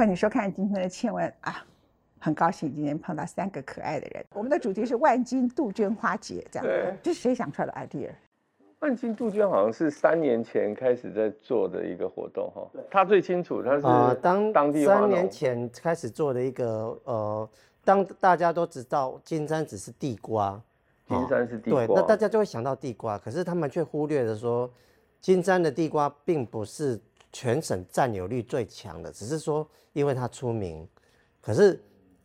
欢迎收看今天的倩文啊，很高兴今天碰到三个可爱的人。我们的主题是万金杜鹃花节，这样。对这是谁想出来的 idea？万金杜鹃好像是三年前开始在做的一个活动哈，他最清楚，他是啊，当当地三年前开始做的一个呃，当大家都知道金山只是地瓜，金山是地对，瓜，那大家就会想到地瓜，可是他们却忽略了说，金山的地瓜并不是全省占有率最强的，只是说因为它出名，可是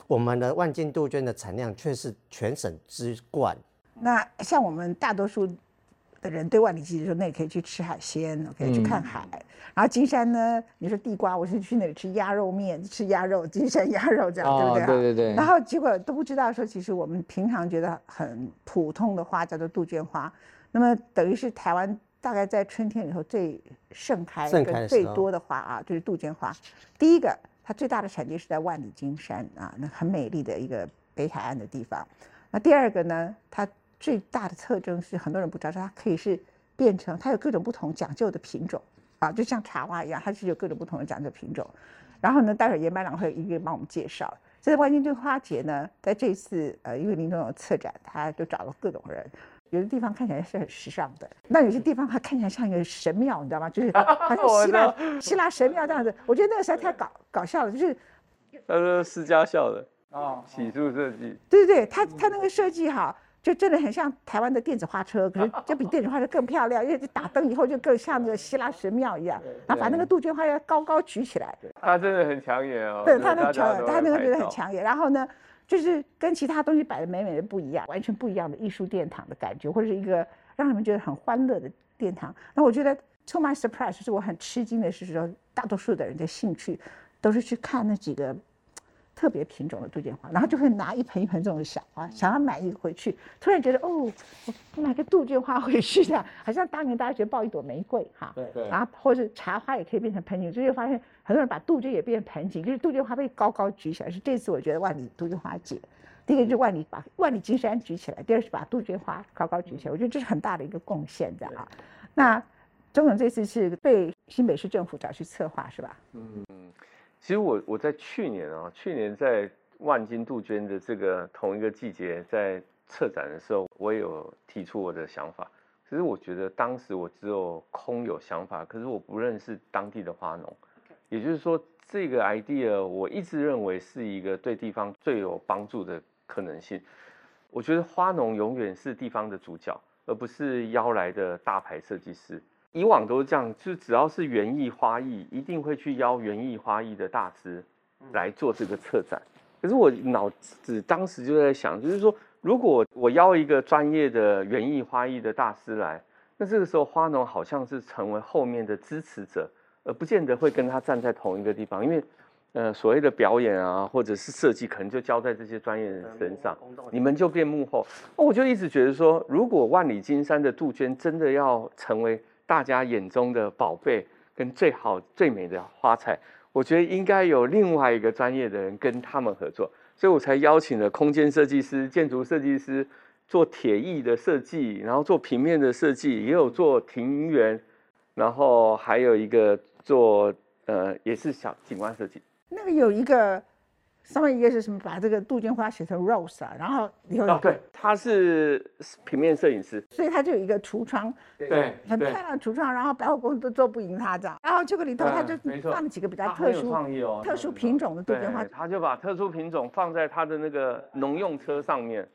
我们的万金杜鹃的产量却是全省之冠。那像我们大多数的人对万里基说，那也可以去吃海鲜可以去看海。然后金山呢，你说地瓜，我是去那里吃鸭肉面，吃鸭肉，金山鸭肉这样，对不对？哦对对对然后结果都不知道说，其实我们平常觉得很普通的花叫做杜鹃花，那么等于是台湾大概在春天里头最盛开、最多的花啊，就是杜鹃花。第一个，它最大的产地是在万里金山啊，那很美丽的一个北海岸的地方。那第二个呢，它最大的特征是很多人不知道，它可以是变成它有各种不同讲究的品种啊，就像茶花一样，它是有各种不同的讲究品种。然后呢，待会儿严班长会一个帮我们介绍。这次万金对花节呢，在这次呃，因为林总有策展，他就找了各种人，有的地方看起来是很时尚的，那有些地方它看起来像一个神庙，你知道吗？就是好像 希腊希腊神庙这样子。我觉得那个实在太搞搞笑了，就是他说私家校的哦，洗漱设计，对对对，他他那个设计哈，就真的很像台湾的电子花车，可是就比电子花车更漂亮，因为这打灯以后就更像那个希腊神庙一样，然后把那个杜鹃花要高高举起来，他真的很抢眼哦，对，他那个大家抢，都会拍它那个真的很抢眼。然后呢，就是跟其他东西摆的美美的不一样，完全不一样的艺术殿堂的感觉，或者是一个让人们觉得很欢乐的殿堂。那我觉得 to my surprise，就是我很吃惊的是说，大多数的人的兴趣都是去看那几个。特别品种的杜鹃花，然后就会拿一盆一盆这种小花，想要买一个回去。突然觉得，哦，我买个杜鹃花回去的，好像当年大家觉得抱一朵玫瑰哈，对对然后或者茶花也可以变成盆景，就会发现很多人把杜鹃也变成盆景，就是杜鹃花被高高举起来。是这次我觉得万里杜鹃花节，第一个就是万里把万里金山举起来，第二是把杜鹃花高高举起来，我觉得这是很大的一个贡献的啊。那钟总这次是被新北市政府找去策划是吧？其实我我在去年啊，去年在万金杜鹃的这个同一个季节在策展的时候，我也有提出我的想法。其实我觉得当时我只有空有想法，可是我不认识当地的花农。也就是说，这个 idea 我一直认为是一个对地方最有帮助的可能性。我觉得花农永远是地方的主角，而不是邀来的大牌设计师。以往都是这样，就是只要是园艺花艺，一定会去邀园艺花艺的大师来做这个策展。可是我脑子当时就在想，就是说，如果我邀一个专业的园艺花艺的大师来，那这个时候花农好像是成为后面的支持者，而不见得会跟他站在同一个地方，因为呃所谓的表演啊，或者是设计，可能就交在这些专业人身上。你们就变幕后。我就一直觉得说，如果万里金山的杜鹃真的要成为大家眼中的宝贝跟最好最美的花材，我觉得应该有另外一个专业的人跟他们合作，所以我才邀请了空间设计师、建筑设计师做铁艺的设计，然后做平面的设计，也有做庭园，然后还有一个做呃也是小景观设计。那个有一个上面一个是什么？把这个杜鹃花写成 rose 啊，然后以后哦，对，他是平面摄影师，所以他就有一个橱窗，对很漂亮的橱窗，然后百货公司都做不赢他这样。然后这个里头他就放了几个比较特殊、创意哦特殊品种的杜鹃花，，他就把特殊品种放在他的那个农用车上面。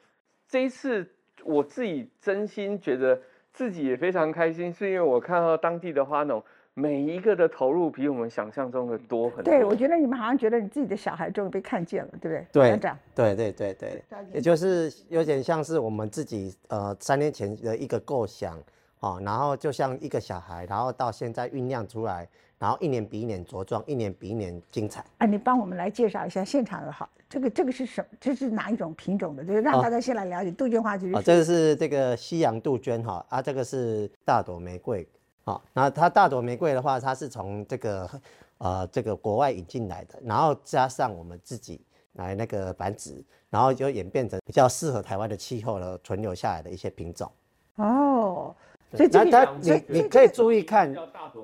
这一次我自己真心觉得自己也非常开心，是因为我看到当地的花农每一个的投入比我们想象中的多很多。对，我觉得你们好像觉得你自己的小孩终于被看见了，对不对？对园长，对对对对，也就是有点像是我们自己呃三年前的一个构想哦，然后就像一个小孩，然后到现在酝酿出来，然后一年比一年茁壮，一年比一年精彩。啊，你帮我们来介绍一下现场的好，这个这个是什么？这是哪一种品种的？就是让哦大家先来了解杜鹃花其实这个是这个西洋杜鹃哈，啊，这个是大朵玫瑰，好，那它大朵玫瑰的话，它是从这个呃这个国外引进来的，然后加上我们自己来那个繁殖，然后就演变成比较适合台湾的气候了存留下来的一些品种。哦，所以它你你可以注意看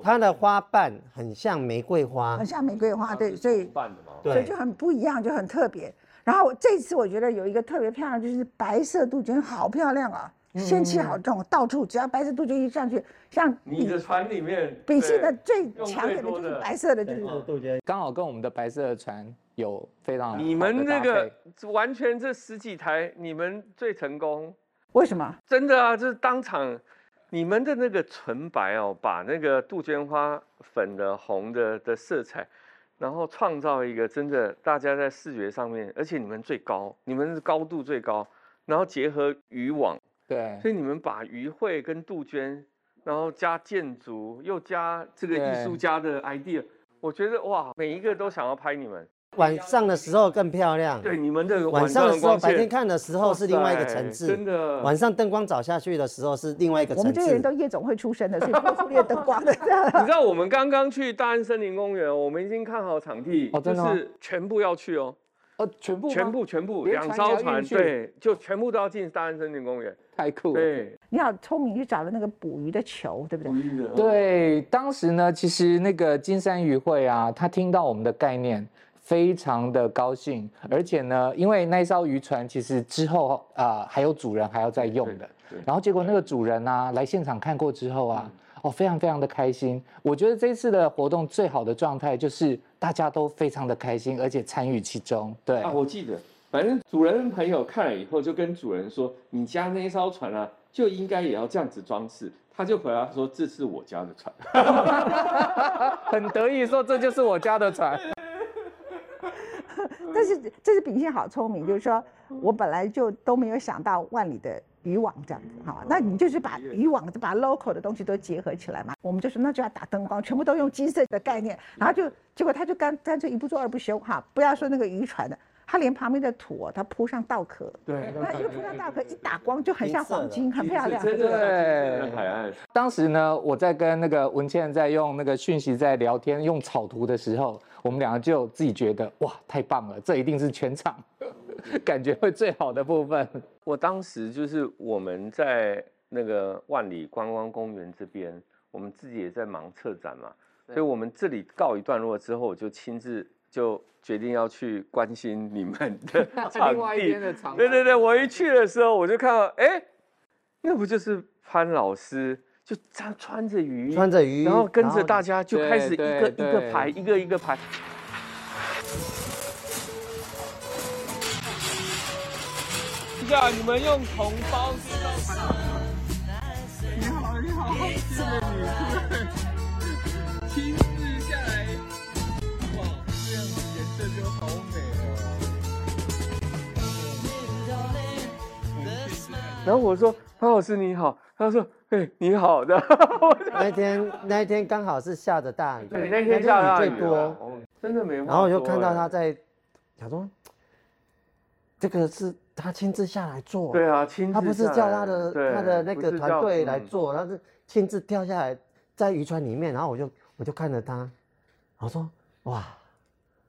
它的花瓣很像玫瑰花很，像玫瑰花，对，所以办的嘛，对所以就很不一样，就很特别。然后这次我觉得有一个特别漂亮，就是白色杜鹃，好漂亮啊，仙气好重，到处只要白色杜鹃一上去，像你的船里面比现在对最强烈的就是白色的，就是杜鹃刚好跟我们的白色的船有非常你好的搭们那个完全这十几台，你们最成功，为什么？真的啊，就是当场你们的那个纯白哦，把那个杜鹃花粉的、红的的色彩，然后创造一个真的大家在视觉上面，而且你们最高，你们是高度最高，然后结合渔网，对所以你们把于慧跟杜鹃，然后加建筑，又加这个艺术家的 idea，我觉得哇，每一个都想要拍你们。晚上的时候更漂亮。对，你们的晚上的时候，白天看的时候是另外一个层次，真的。晚上灯光找下去的时候是另外一个层次我们这些人。都夜总会出身的，所以不会忽略灯光的。你知道我们刚刚去大安森林公园，我们已经看好场地，哦真的吗就是全部要去哦，哦，全部吗全部全部两艘船，对，就全部都要进大安森林公园。太酷了。对，你好聪明，去找了那个捕鱼的球，对不对？对，当时呢，其实那个金山渔会啊，他听到我们的概念，非常的高兴，而且呢，因为那一艘渔船其实之后啊、还有主人还要再用的然后结果那个主人啊来现场看过之后啊，哦，非常非常的开心。我觉得这次的活动最好的状态就是大家都非常的开心，而且参与其中。对，啊，我记得，反正主人朋友看了以后，就跟主人说：“你家那一艘船啊，就应该也要这样子装饰。”他就回答说：“这是我家的船。很得意说这就是我家的船。但是这是秉宪好聪明，就是说我本来就都没有想到万里的渔网这样子哈，那你就是把渔网就把 local 的东西都结合起来嘛。我们就说那就要打灯光，全部都用金色的概念，然后就结果他就干干脆一不做二不休哈，不要说那个渔船的，他连旁边的土哦，它铺上稻壳，”对，它一个铺上稻壳一打光就很像黄金，很漂亮。对海岸。当时呢，我在跟那个文倩在用那个讯息在聊天，用草图的时候，我们两个就自己觉得哇，太棒了，这一定是全场 感觉会最好的部分。我当时就是我们在那个万里观光公园这边，我们自己也在忙策展嘛，所以我们这里告一段落之后，我就亲自就决定要去关心你们的场 另外一地边。的场对对对，我一去的时候，我就看到，哎，那不就是潘老师，就穿穿着鱼，穿着鱼，然后跟着大家就开始一个一个排，一个一个排。一下，你们用同胞介绍盘。你好，你好，这个女然后我说潘老师你好，他说哎你好的，那一天那一天刚好是下着大雨，对，那天下大雨最多，哦真的没。然后我就看到哎他在假装，这个是他亲自下来做，对啊，亲自他不是叫他的他的那个团队来嗯。做，他是亲自跳下来在渔船里面，然后我就我就看着他，我说哇，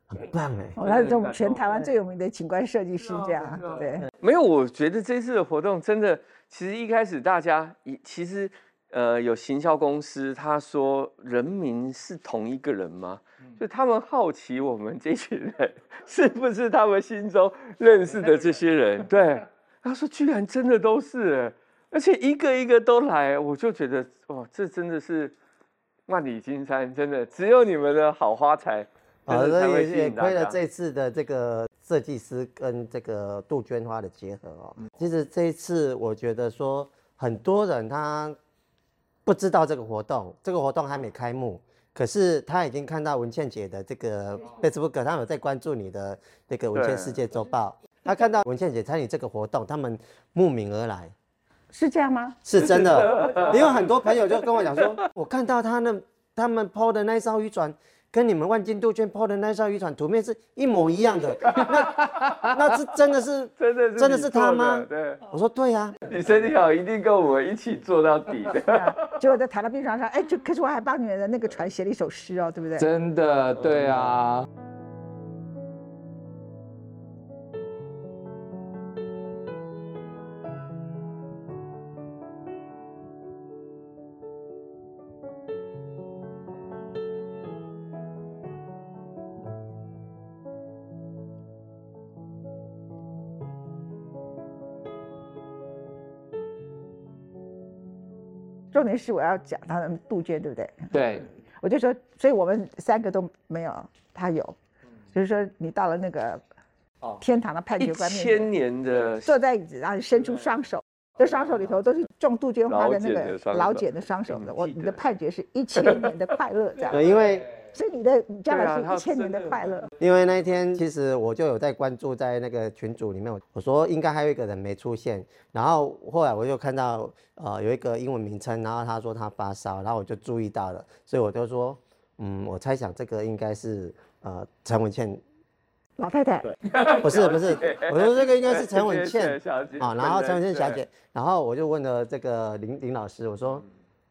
很棒哎，哦，他是这种全台湾最有名的景观设计师，这样对。没有，我觉得这次的活动真的，其实一开始大家一其实呃有行销公司他说人民是同一个人吗？就他们好奇我们这群人是不是他们心中认识的这些人？对，他说居然真的都是哎，而且一个一个都来，我就觉得哇，这真的是万里金山，真的只有你们的好花材，啊，也。亏了这次的这个设计师跟这个杜鹃花的结合哦。其实这一次我觉得说，很多人他不知道这个活动，这个活动还没开幕，可是他已经看到文倩姐的这个 Facebook，他有在关注你的那个文倩世界周报，他看到文倩姐参与这个活动，他们慕名而来。是这样吗？是真的，因为很多朋友就跟我讲说，我看到他那他们 PO 的那一艘渔船，跟你们万金杜鹃 PO 的那艘渔船图片是一模一样的，那那是真的是真的是真的是他吗？对，我说对呀、你身体好，一定跟我们一起做到底的。结果在躺到病床上，哎，就可是我还帮你们的那个船写了一首诗哦，对不对？真的，对啊。重点是我要讲他的杜鹃，对不对？对，我就说，所以我们三个都没有，他有，就是说你到了那个哦天堂的判决官面前，千年的坐在椅子，然后伸出双手，这双手里头都是种杜鹃花的那个老茧的双手的。我你的判决是一千年的快乐，这样。对，因为所以你的你将来是一千年的快乐。因为那一天其实我就有在关注在那个群组里面，我说应该还有一个人没出现，然后后来我就看到呃有一个英文名称，然后他说他发烧，然后我就注意到了，所以我就说，嗯，我猜想这个应该是呃 陈文倩，老太太，不是不是，我说这个应该是陈文倩 小姐啊，然后陈文倩小姐，然后我就问了这个林林老师，我说。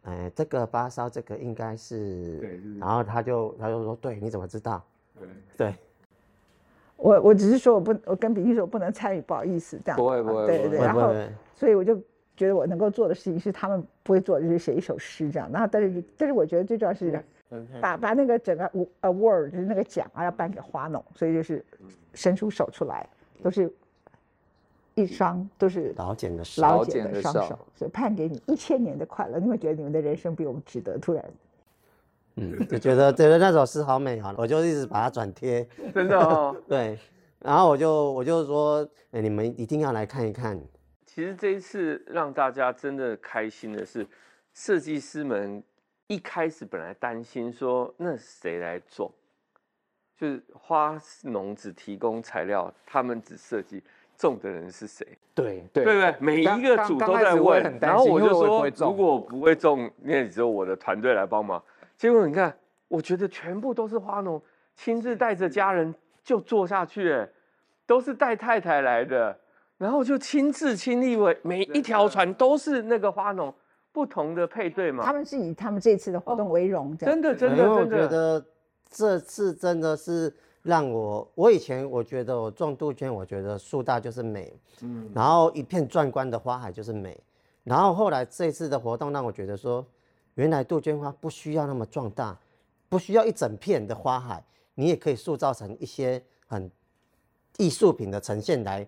哎，这个发烧，这个应该是，对是然后他就他就说，对，你怎么知道？对，我我只是说我不，我跟比利说我不能参与，不好意思这样。不会不会对对对，然后所以我就觉得我能够做的事情是他们不会做，就是写一首诗这样。然后但是但是我觉得最重要是把把那个整个 award 就是那个奖啊要颁给花农，所以就是伸出手出来，都是一双都是老茧的手。老老茧的双手手，所以判给你一千年的快乐，你会觉得你们的人生比我们值得。突然，嗯，就觉得觉得那首诗好美啊，我就一直把它转贴，真的哦。对，然后我就我就说，哎，你们一定要来看一看，其实这一次让大家真的开心的是，设计师们一开始本来担心说，那谁来做？就是花农只提供材料，他们只设计，种的人是谁？对对对不对？每一个组都在问，然后我就说，如果我不会中，那也只有我的团队来帮忙。结果你看，我觉得全部都是花农亲自带着家人就做下去，哎，都是带太太来的，然后就亲自亲力为每一条船都是那个花农不同的配对嘛，他们是以他们这次的活动为荣，的真的真的真的，觉得这次真的是让我，我以前我觉得我种杜鹃，我觉得树大就是美，嗯，然后一片壮观的花海就是美，然后后来这次的活动让我觉得说，原来杜鹃花不需要那么壮大，不需要一整片的花海，你也可以塑造成一些很艺术品的呈现来。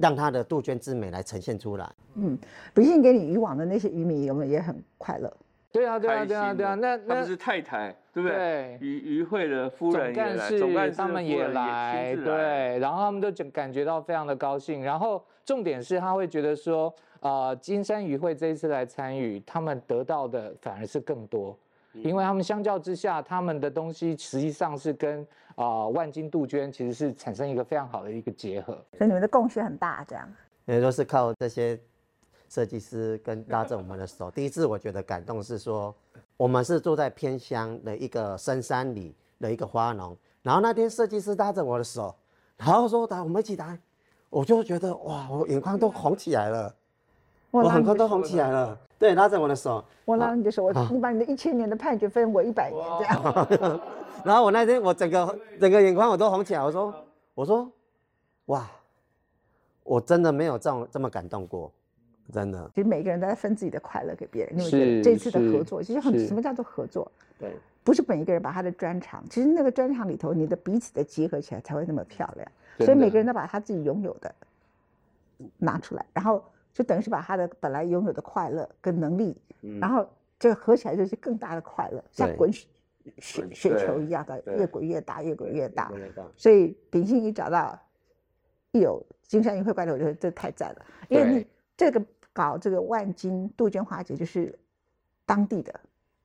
让它的杜鹃之美来呈现出来。嗯，不信给你渔网的那些渔民有没有也很快乐？对啊对啊开对啊对啊，那那他们是太太，对不对？对渔渔会的夫人总干也来，事总干事他们也来，来，对，然后他们都感感觉到非常的高兴。然后重点是他会觉得说，呃，金山于会这一次来参与，他们得到的反而是更多，因为他们相较之下，他们的东西实际上是跟啊、呃万金杜鹃其实是产生一个非常好的一个结合。所以你们的贡献很大，这样。也都是靠这些设计师跟拉着我们的手。第一次我觉得感动是说，我们是住在偏乡的一个深山里的一个花农，然后那天设计师拉着我的手，然后说来我们一起来，我就觉得哇，我眼眶都红起来了，我很快都红起来了。对，拉着我的手，我拉你的手，我啊你把你的一千年的判决分我一百年，这样。然后我那天我整个整个眼眶我都红起来，我说我说哇，我真的没有这种这么感动过，真的。其实每个人都在分自己的快乐给别人。你会觉得这次的合作，其实很什么叫做合作？对，不是每一个人把他的专长，其实那个专长里头，你的彼此的结合起来才会那么漂亮。所以每个人都把他自己拥有的拿出来，然后就等于是把他的本来拥有的快乐跟能力，然后这个合起来就是更大的快乐，像滚雪雪雪球一样的，越滚越大，越滚越大。对对对所以秉信一找到一有金山银会怪头，我觉得这太赞了，因为你这个搞这个万金杜鹃花节就是当地的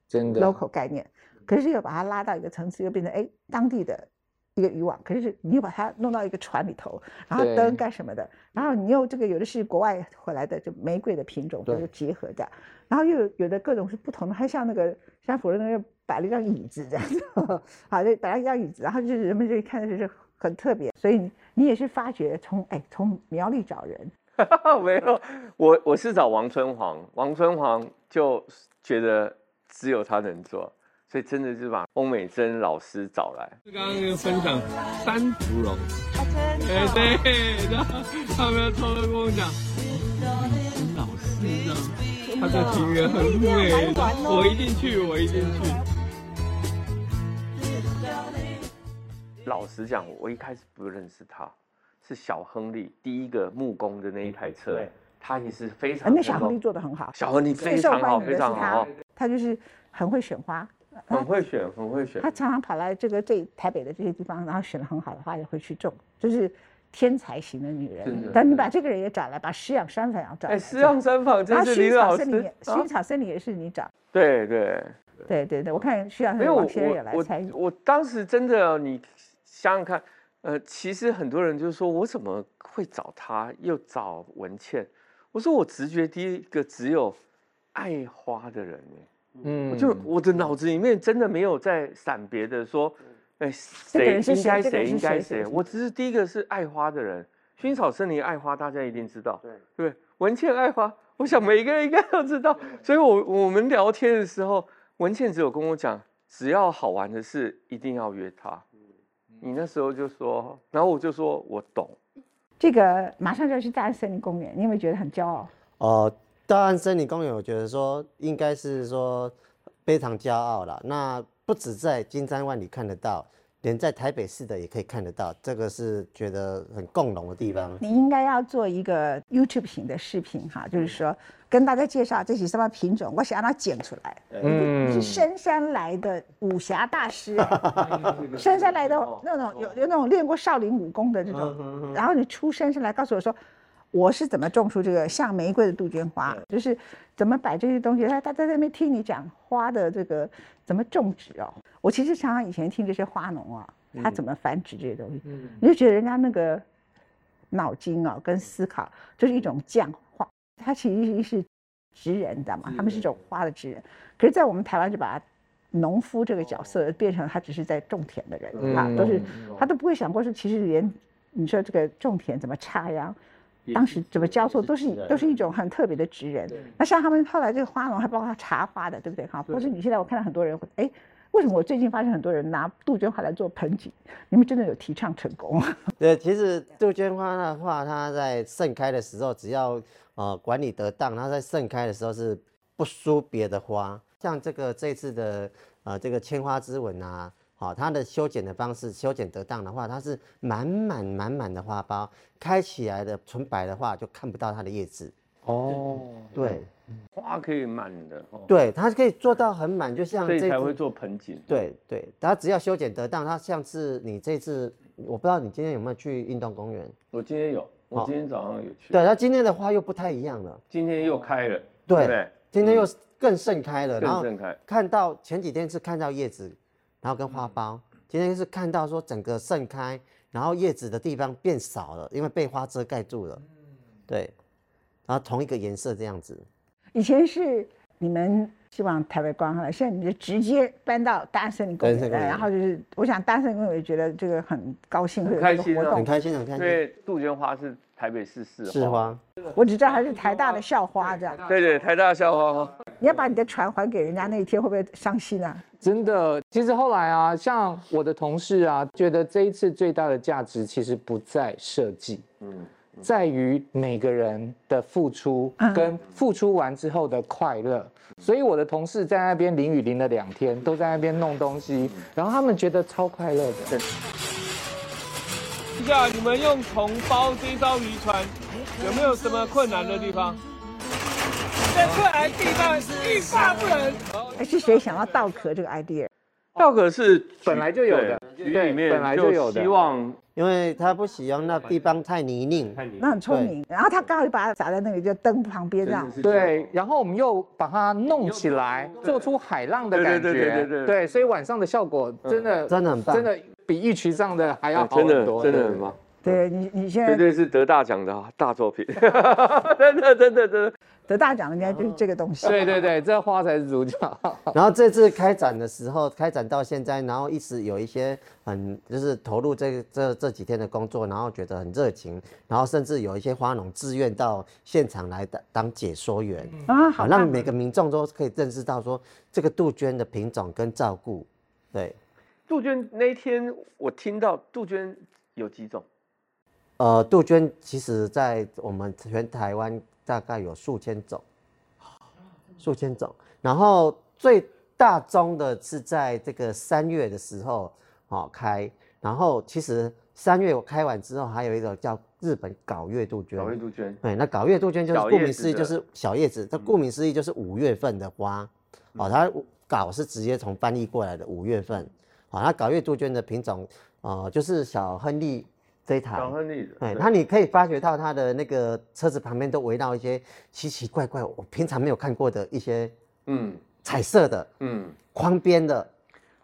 真的。local 概念，可是又把它拉到一个层次，又变成哎当地的一个渔网，可是你又把它弄到一个船里头，然后对。灯干什么的，然后你又这个有的是国外回来的就玫瑰的品种，它就结合的，然后又有有的各种是不同的，还像那个像佛人那个摆了一张椅子这样子，好就摆了一张椅子，然后就是人们就看的就是很特别，所以你你也是发觉从哎从苗栗找人，没有，我我是找王春煌，王春煌就觉得只有他能做，所以真的是把翁美珍老师找来。刚刚那个分享三芙蓉，哎对，然后他们偷偷跟我讲，老师啊，他的庭园很美，我一定去，我一定去。老实讲，我一开始不认识他，是小亨利第一个木工的那一台车对，它也是非常啊那小亨利做的很好，小亨利非常好，非常好他，，就是很会选花，很会选，很会选他。常常跑来这个这台北的这些地方，然后选的很好的花也会去种，就是天才型的女真人的。但你把这个人也找来，把石养山房要找来，哎，石养山坊真然后是林老师薰草森林也，薰啊草森林也是你找，对对，对对对，我看需要没有我王先生也来我参与。我当时真的，你想想看，呃，其实很多人就说我怎么会找他，又找文倩？我说我直觉第一个只有爱花的人呢，嗯我就我的脑子里面真的没有在闪别的说，哎，这个谁应该谁应该谁我只是第一个是爱花的人。薰草森林爱花，大家一定知道，对对，文倩爱花，我想每个人应该都知道。所以我我们聊天的时候，文倩只有跟我讲，只要好玩的事，一定要约他。你那时候就说，然后我就说我懂，这个马上就要去大安森林公园，你有没有觉得很骄傲？哦，大安森林公园，我觉得说应该是说非常骄傲了。那不止在金山万里看得到，连在台北市的也可以看得到，这个是觉得很共荣的地方。你应该要做一个 YouTube 型的视频哈，就是说跟大家介绍这是什么品种，我想让它剪出来。嗯你是深山来的武侠大师、哎，深山来的那种有有那种练过少林武功的这种，然后你出深山来告诉我说。我是怎么种出这个像玫瑰的杜鹃花？就是怎么摆这些东西？他他在那边听你讲花的这个怎么种植哦。我其实常常以前听这些花农啊，他怎么繁殖这些东西，你就觉得人家那个脑筋啊跟思考，就是一种匠花。他其实是职人，你知道吗？他们是一种花的职人。可是，在我们台湾就把农夫这个角色变成他只是在种田的人啊，都是他都不会想过说其实连你说这个种田怎么插秧。当时怎么交错都是都是一种很特别的职人。那像他们后来这个花农，还包括茶花的，对不对？哈，或者你现在我看到很多人会，哎，为什么我最近发现很多人拿杜鹃花来做盆景？你们真的有提倡成功？对，其实杜鹃花的话，它在盛开的时候，只要呃管理得当，它在盛开的时候是不输别的花。像这个这次的呃这个千花之吻啊，好、它的修剪的方式修剪得当的话，它是满满满满的花苞，开起来的纯白的话就看不到它的叶子。哦，对花可以满的哦，对，它可以做到很满，就像这次所以才会做盆景。对对，它只要修剪得当，它像是你这次，我不知道你今天有没有去运动公园？我今天有，我今天早上有去，对，那今天的花又不太一样了。今天又开了，对对不对？今天又更盛开了，然后更盛开。看到前几天是看到叶子，然后跟花苞，今天是看到说整个盛开，然后叶子的地方变少了，因为被花遮盖住了。对，然后同一个颜色这样子。以前是你们希望台北观光了，现在你就直接搬到大安森林公园然后就是我想大安森林公园也觉得这个很高兴，会有开心啊这个活动。很开心，很开心。因为杜鹃花是台北市市是花，我只知道它是台大的校花这样。对对，台大校花。你要把你的船还给人家，那一天会不会伤心啊？真的，其实后来啊，像我的同事啊，觉得这一次最大的价值其实不在设计，嗯，在于每个人的付出嗯跟付出完之后的快乐。所以我的同事在那边淋雨淋了两天，都在那边弄东西，然后他们觉得超快乐的。一下，你们用桶包这艘渔船，有没有什么困难的地方？这困难地方欲罢不能。哎，是谁想要稻壳这个 idea？稻壳是本来就有的对里面本来就有的希望因为他不喜欢那地方太泥泞。那很聪明。然后他刚好就把它砸在那里，就灯旁边这样。对，然后我们又把它弄起来，做出海浪的感觉。对对对对对所以晚上的效果真的真的很棒真的比浴池上的还要好真的很多。真的很棒，对你，你现在绝对是得大奖的大作品，真的真的真的。得大奖的应该就是这个东西。对对对，这花才是主角。然后这次开展的时候，开展到现在，然后一直有一些很就是投入这这这几天的工作，然后觉得很热情，然后甚至有一些花农自愿到现场来当当解说员，啊，好让每个民众都可以认识到说这个杜鹃的品种跟照顾。对，杜鹃那一天我听到杜鹃有几种，呃，杜鹃其实在我们全台湾大概有数千种，数千种。然后最大宗的是在这个三月的时候，哦开。然后其实三月我开完之后，还有一个叫日本皋月杜鹃。皋月杜鹃，对，那皋月杜鹃就是小顾名思义就是小叶子，它顾名思义就是五月份的花。哦，它皋是直接从翻译过来的五月份。好，那皋月杜鹃的品种，呃，就是小亨利这一台。对，对。它你可以发觉到它的那个车子旁边都围绕一些奇奇怪怪，我平常没有看过的一些嗯。彩色的、嗯，框边的。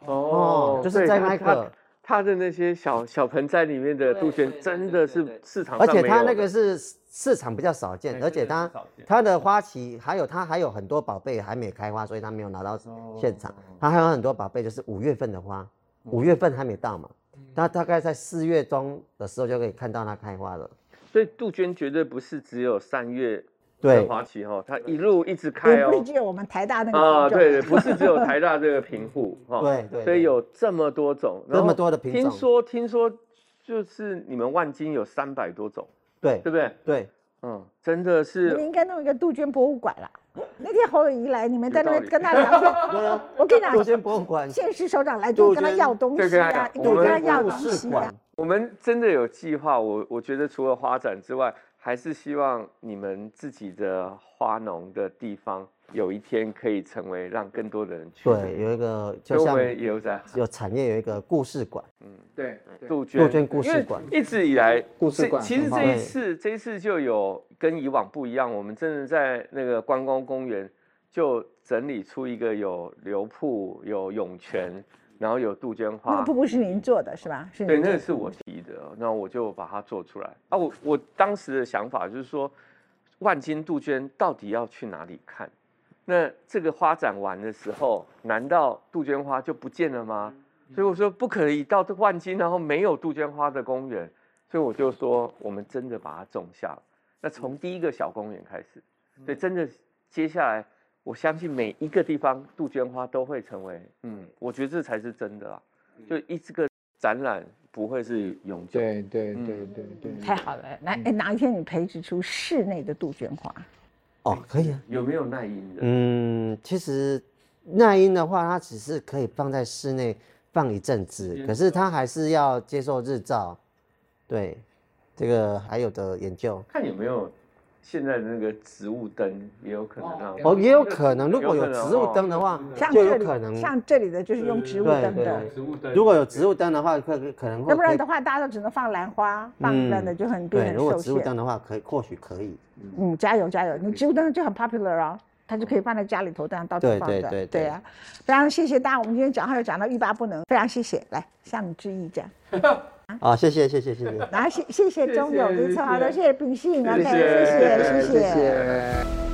哦，就是在那个它它的那些小小盆栽里面的杜鹃，真的是市场而且它那个是市场比较少见，而且它它的花期还有它还有很多宝贝还没开花，所以它没有拿到现场。它还有很多宝贝就是五月份的花，五月份还没到嘛，它大概在四月中的时候就可以看到它开花了。所以杜鹃绝对不是只有三月的对花期哈，它一路一直开哦。也不是只有我们台大那个啊，品种对对，不是 只有台大这个贫户哈，对对对所以有这么多种，这么多的品种听说听说就是你们万金有三百多种，对对不对？对，嗯，真的是你们应该弄一个杜鹃博物馆了。那天侯友谊来，你们在那边跟他聊天，我跟你讲，博物馆县市首长来就跟他要东西啊，你跟他要东西啊。，我们真的有计划，我我觉得除了花展之外，还是希望你们自己的花农的地方有一天可以成为让更多的人去。对，有一个就像有在有产业有一个故事馆，嗯对，杜鹃杜鹃故事馆一直以来故事馆这其实这一次这一次就有跟以往不一样，我们真的在那个观光公园就整理出一个有流瀑、有涌泉，然后有杜鹃那花个瀑。布是您做的是吧？是对，您做的那个是我提的，那我就把它做出来啊。我我当时的想法就是说，万金杜鹃到底要去哪里看？那这个花展完的时候，难道杜鹃花就不见了吗？所以我说不可以到这万金，然后没有杜鹃花的公园。所以我就说，我们真的把它种下了。那从第一个小公园开始，所以，真的接下来，我相信每一个地方杜鹃花都会成为，嗯，我觉得这才是真的啦。就一这个展览不会是永久。对对嗯对对对，太好了。那哎，哪一天你培植出室内的杜鹃花？哦，可以啊。有没有耐阴的？嗯，其实耐阴的话，它只是可以放在室内放一阵子，可是它还是要接受日照。对，这个还有的研究。看有没有现在的那个植物灯，也有可能啊哦，也有可能，如果有植物哦灯的话，像就这里有可能。像这里的就是用植物对灯的对，植物灯如果有植物灯的话，可可能会要不然的话大家都只能放兰花，放嗯烂的就很对，变如果植物。灯的话，可以或许可以。嗯，加油加油！你植物灯就很 popular 哦，它就可以放在家里头，这样到处对放着。对对对啊，非常谢谢大家，我们今天讲话又讲到欲罢不能，非常谢谢，来向你致意这样。啊，谢谢谢谢谢谢。那，谢谢谢谢钟友的策划的，谢谢秉信，OK，谢谢谢谢谢谢谢。谢。